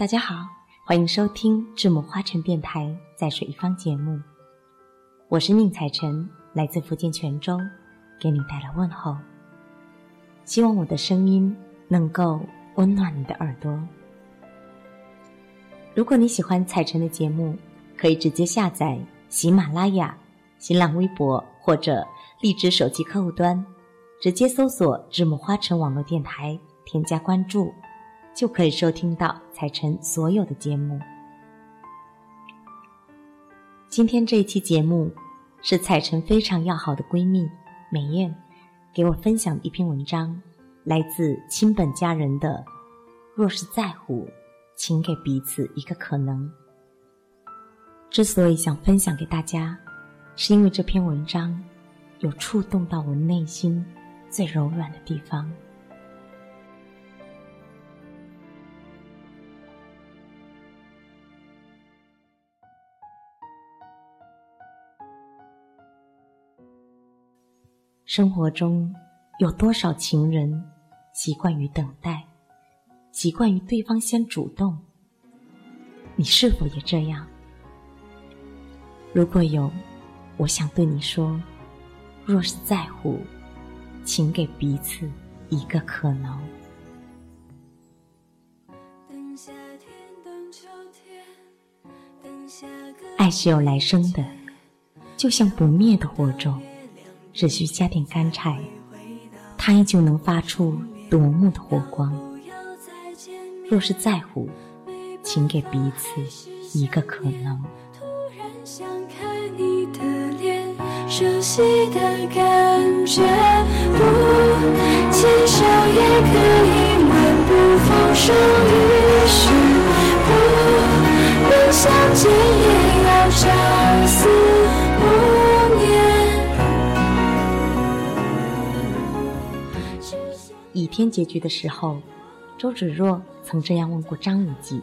大家好，欢迎收听智母花城电台在水一方节目，我是宁采臣，来自福建泉州，给你带来问候。希望我的声音能够温暖你的耳朵。如果你喜欢采臣的节目，可以直接下载喜马拉雅、新浪微博或者荔枝手机客户端，直接搜索“智母花城网络电台”，添加关注。就可以收听到彩晨所有的节目。今天这一期节目是彩晨非常要好的闺蜜美艳给我分享的一篇文章，来自亲本家人的。若是在乎，请给彼此一个可能。之所以想分享给大家，是因为这篇文章有触动到我内心最柔软的地方。生活中有多少情人习惯于等待，习惯于对方先主动？你是否也这样？如果有，我想对你说：若是在乎，请给彼此一个可能。爱是有来生的，就像不灭的火种。只需加点干柴，它依旧能发出夺目的火光。若是在乎，请给彼此一个可能。突然想看你的脸熟悉的感觉，不牵手也可以漫步风霜雨雪，倚天结局的时候，周芷若曾这样问过张无忌：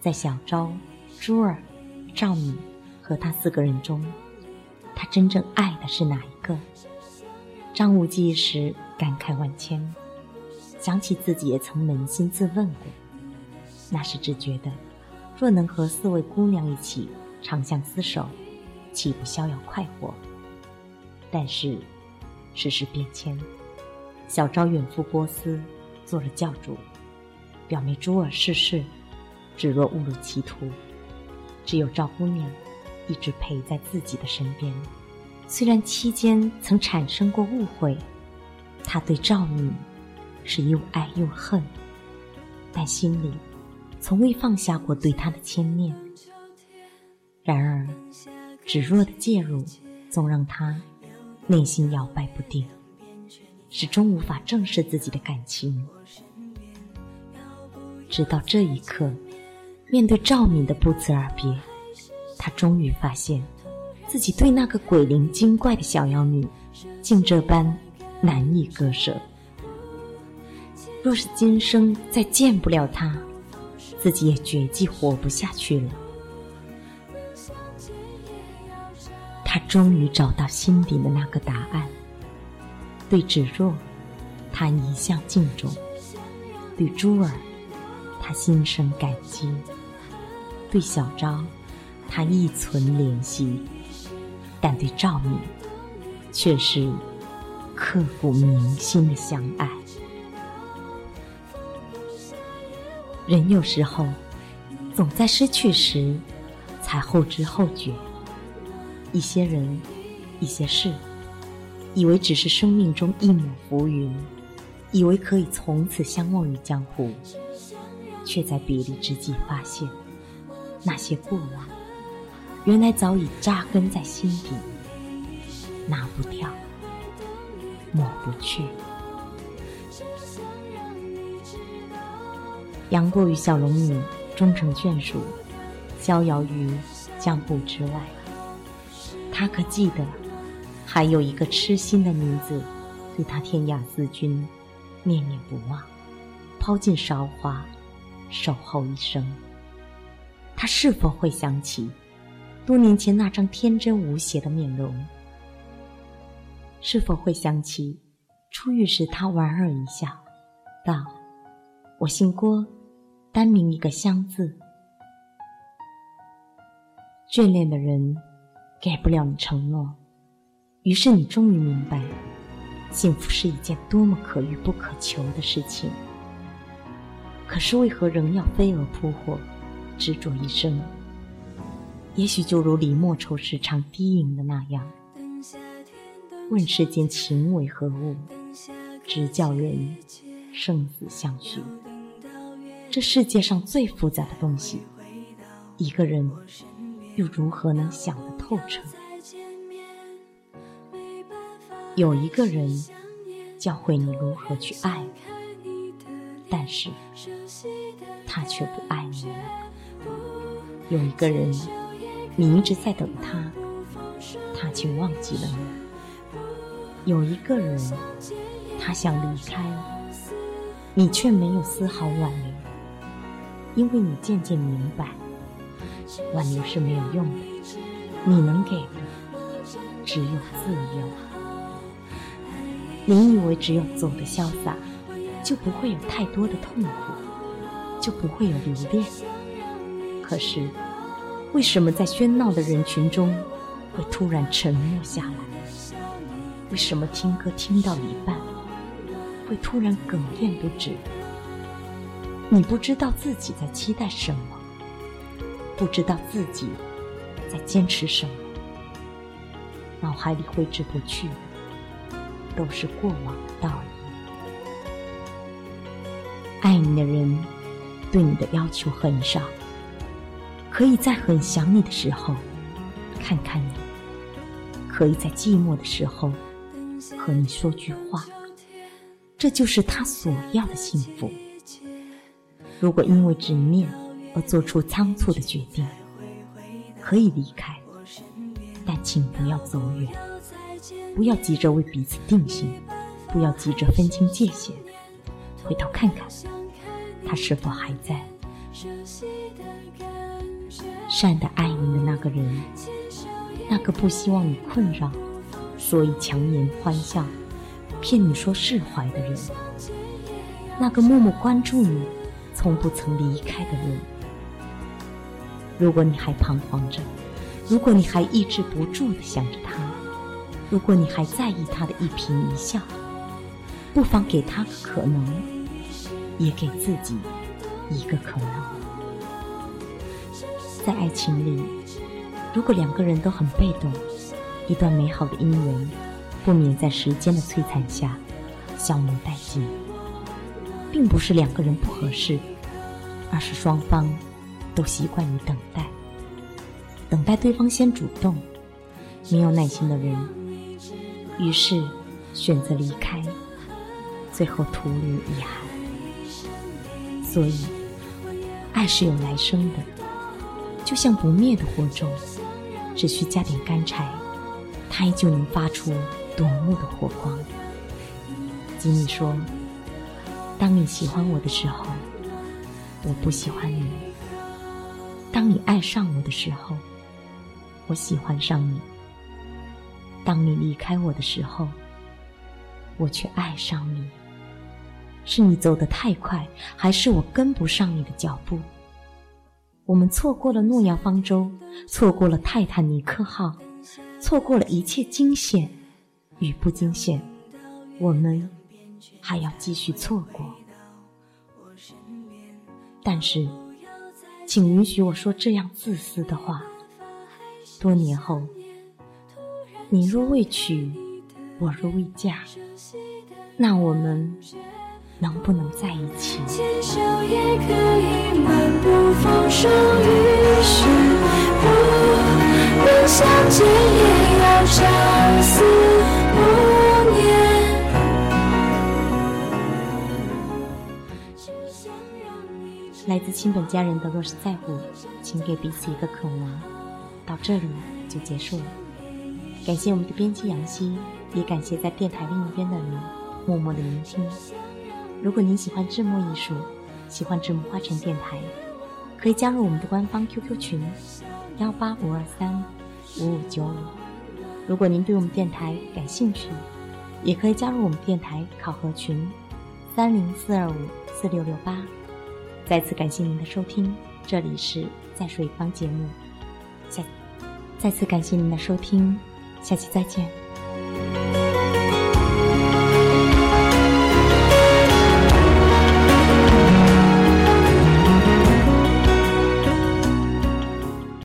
在小昭、珠儿、赵敏和他四个人中，他真正爱的是哪一个？张无忌一时感慨万千，想起自己也曾扪心自问过，那时只觉得，若能和四位姑娘一起长相厮守，岂不逍遥快活？但是，世事变迁。小昭远赴波斯，做了教主；表妹珠儿逝世，芷若误入歧途。只有赵姑娘一直陪在自己的身边。虽然期间曾产生过误会，她对赵敏是又爱又恨，但心里从未放下过对她的牵念。然而，芷若的介入，总让她内心摇摆不定。始终无法正视自己的感情，直到这一刻，面对赵敏的不辞而别，他终于发现，自己对那个鬼灵精怪的小妖女，竟这般难以割舍。若是今生再见不了她，自己也绝迹活不下去了。他终于找到心底的那个答案。对芷若，他一向敬重；对珠儿，他心生感激；对小昭，他亦存怜惜；但对赵敏，却是刻骨铭心的相爱。人有时候，总在失去时，才后知后觉。一些人，一些事。以为只是生命中一抹浮云，以为可以从此相忘于江湖，却在别离之际发现，那些过往，原来早已扎根在心底，拿不掉，抹不去。杨过与小龙女终成眷属，逍遥于江湖之外。他可记得？还有一个痴心的女子，对他天涯思君，念念不忘，抛尽韶华，守候一生。他是否会想起多年前那张天真无邪的面容？是否会想起初遇时他莞尔一笑，道：“我姓郭，单名一个“香”字。眷恋的人给不了你承诺，于是你终于明白，幸福是一件多么可遇不可求的事情。可是为何仍要飞蛾扑火，执着一生？也许就如李莫愁时常低吟的那样：“问世间情为何物，直教人生死相许。”这世界上最复杂的东西，一个人又如何能想得透彻？有一个人教会你如何去爱，但是他却不爱你了。有一个人，你一直在等他，他却忘记了你。有一个人，他想离开，你却没有丝毫挽留。因为你渐渐明白，挽留是没有用的，你能给的只有自由。你以为只有走的潇洒，就不会有太多的痛苦，就不会有留恋。可是，为什么在喧闹的人群中会突然沉默下来？为什么听歌听到一半会突然哽咽不止？你不知道自己在期待什么，不知道自己在坚持什么，脑海里挥之不去都是过往的倒影。爱你的人对你的要求很少，可以在很想你的时候看看你，可以在寂寞的时候和你说句话，这就是他所要的幸福。如果因为执念而做出仓促的决定，可以离开，但请不要走远，不要急着为彼此定性，不要急着分清界限，回头看看，他是否还在。善的爱你的那个人，那个不希望你困扰，所以强颜欢笑，骗你说释怀的人，那个默默关注你。从不曾离开的人，如果你还彷徨着，如果你还抑制不住的想着他，如果你还在意他的一颦一笑，不妨给他个可能，也给自己一个可能。在爱情里，如果两个人都很被动，一段美好的姻缘，不免在时间的摧残下消磨殆尽。并不是两个人不合适，而是双方都习惯于等待，等待对方先主动。没有耐心的人，于是选择离开，最后徒留遗憾。所以，爱是有来生的，就像不灭的火种，只需加点干柴，它依旧能发出夺目的火光。吉米说。当你喜欢我的时候，我不喜欢你；当你爱上我的时候，我喜欢上你；当你离开我的时候，我却爱上你。是你走得太快，还是我跟不上你的脚步？我们错过了诺亚方舟，错过了泰坦尼克号，错过了一切惊险与不惊险。我们。还要继续错过，但是，请允许我说这样自私的话。多年后，你若未娶，我若未嫁，那我们能不能在一起？牵手也可以漫步风霜雨雪，不能相见也要朝思。来自亲本家人的若是在乎，请给彼此一个可能。到这里就结束了。感谢我们的编辑杨希，也感谢在电台另一边的你默默的聆听。如果您喜欢智墨艺术，喜欢智墨花城电台，可以加入我们的官方 QQ 群幺八五二三五五九五。如果您对我们电台感兴趣，也可以加入我们电台考核群三零四二五四六六八。再次感谢您的收听，这里是在水方节目，下再次感谢您的收听，下期再见。